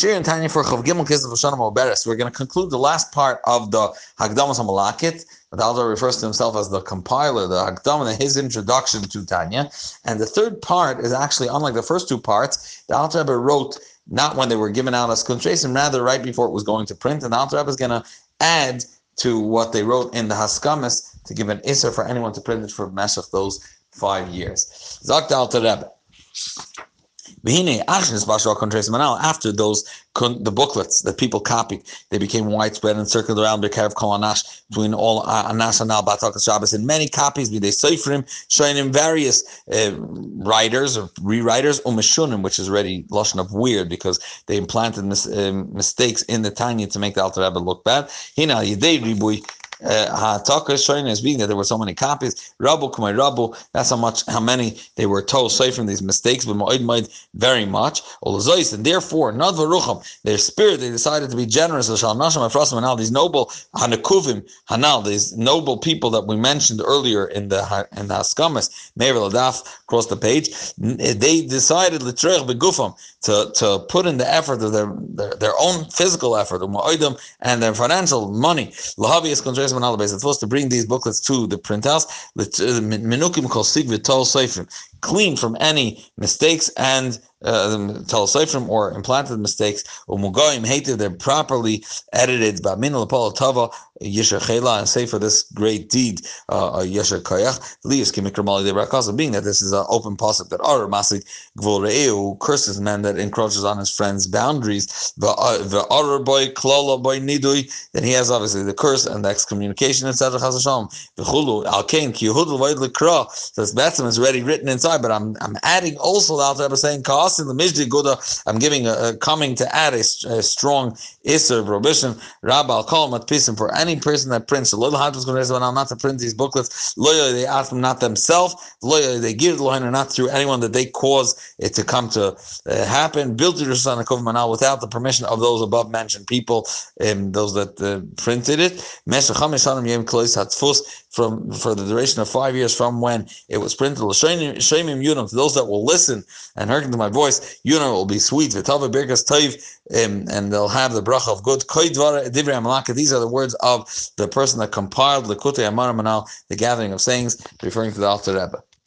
Shir and Tanya for Chaf Gimel Kislev Hashanah Moberes. We're going to conclude the last part of the Hagdamas Hamalakit. The Alter refers to himself as the compiler, the Hagdama, his introduction to Tanya. And the third part is actually, unlike the first two parts, the Alter Rebbe wrote not when they were given out as Kuntrasim, rather right before it was going to print. And the Alter Rebbe is going to add to what they wrote in the Haskamis to give an Isser for anyone to print it for Meshach those five years. Zakt Alter Rebbe. After those the booklets that people copied, they became widespread and circled around Bekarev Kol Anash between all uh, Anash and Al Batak Shabbos. In many copies, they Seifrim, showing in various uh, writers or rewriters, Umishunim, which is already lashon of weird because they implanted mis- uh, mistakes in the Tanya to make the Alter Rebbe look bad. Uh, Ha'ataka showing as being that there were so many copies. Rabu kumay Rabu. That's how much, how many they were told safe from these mistakes. But Ma'id Ma'id very much. And therefore, not varucham. Their spirit, they decided to be generous. Shal Nasham Afrasim and all these noble Hanakuvim Hanal, these noble people that we mentioned earlier in the in the Haskamas. Meir Ladaf across the page. Eh, they decided Litrech begufam to to put in the effort of their their, their own physical effort and their financial money. Lahavi is it's supposed to bring these booklets to the printhouse. Uh, minukim kol sig v'tol seifrim, clean from any mistakes and uh, or implanted mistakes. Umugoyim hated they're properly edited. Ba'min l'pol tava chela and say for this great deed uh, yisher koyach liyas kimikramali de rakasa. Being that this is an open pasuk that are masik gvul curses man that encroaches on his friend's boundaries. The other boy klola boy nidui. Then he has obviously the curse and the excommunication etc. Chazasham v'chulu al kain ki yehud l'void l'kra. So this is already written inside, but I'm I'm adding also the Alter saying in the Mishdi Guda, I'm giving a, a, coming to add a, a strong Isser prohibition. Rabbi I'll call him Pisim for any person that prints. Little Hat was going to not to print these booklets. Loyal, they ask them not themselves. Loyal, they give the line not through anyone that they cause it to come to uh, happen. Built to Manal without the permission of those above mentioned people, um, those that uh, printed it from for the duration of five years from when it was printed. To those that will listen and hearken to my voice, Yunam will be sweet. V'tava birkas toiv, um, and they'll have the bracha of good. These are the words of the person that compiled the Kutei Amar Manal, the gathering of sayings, referring to the Alter Rebbe.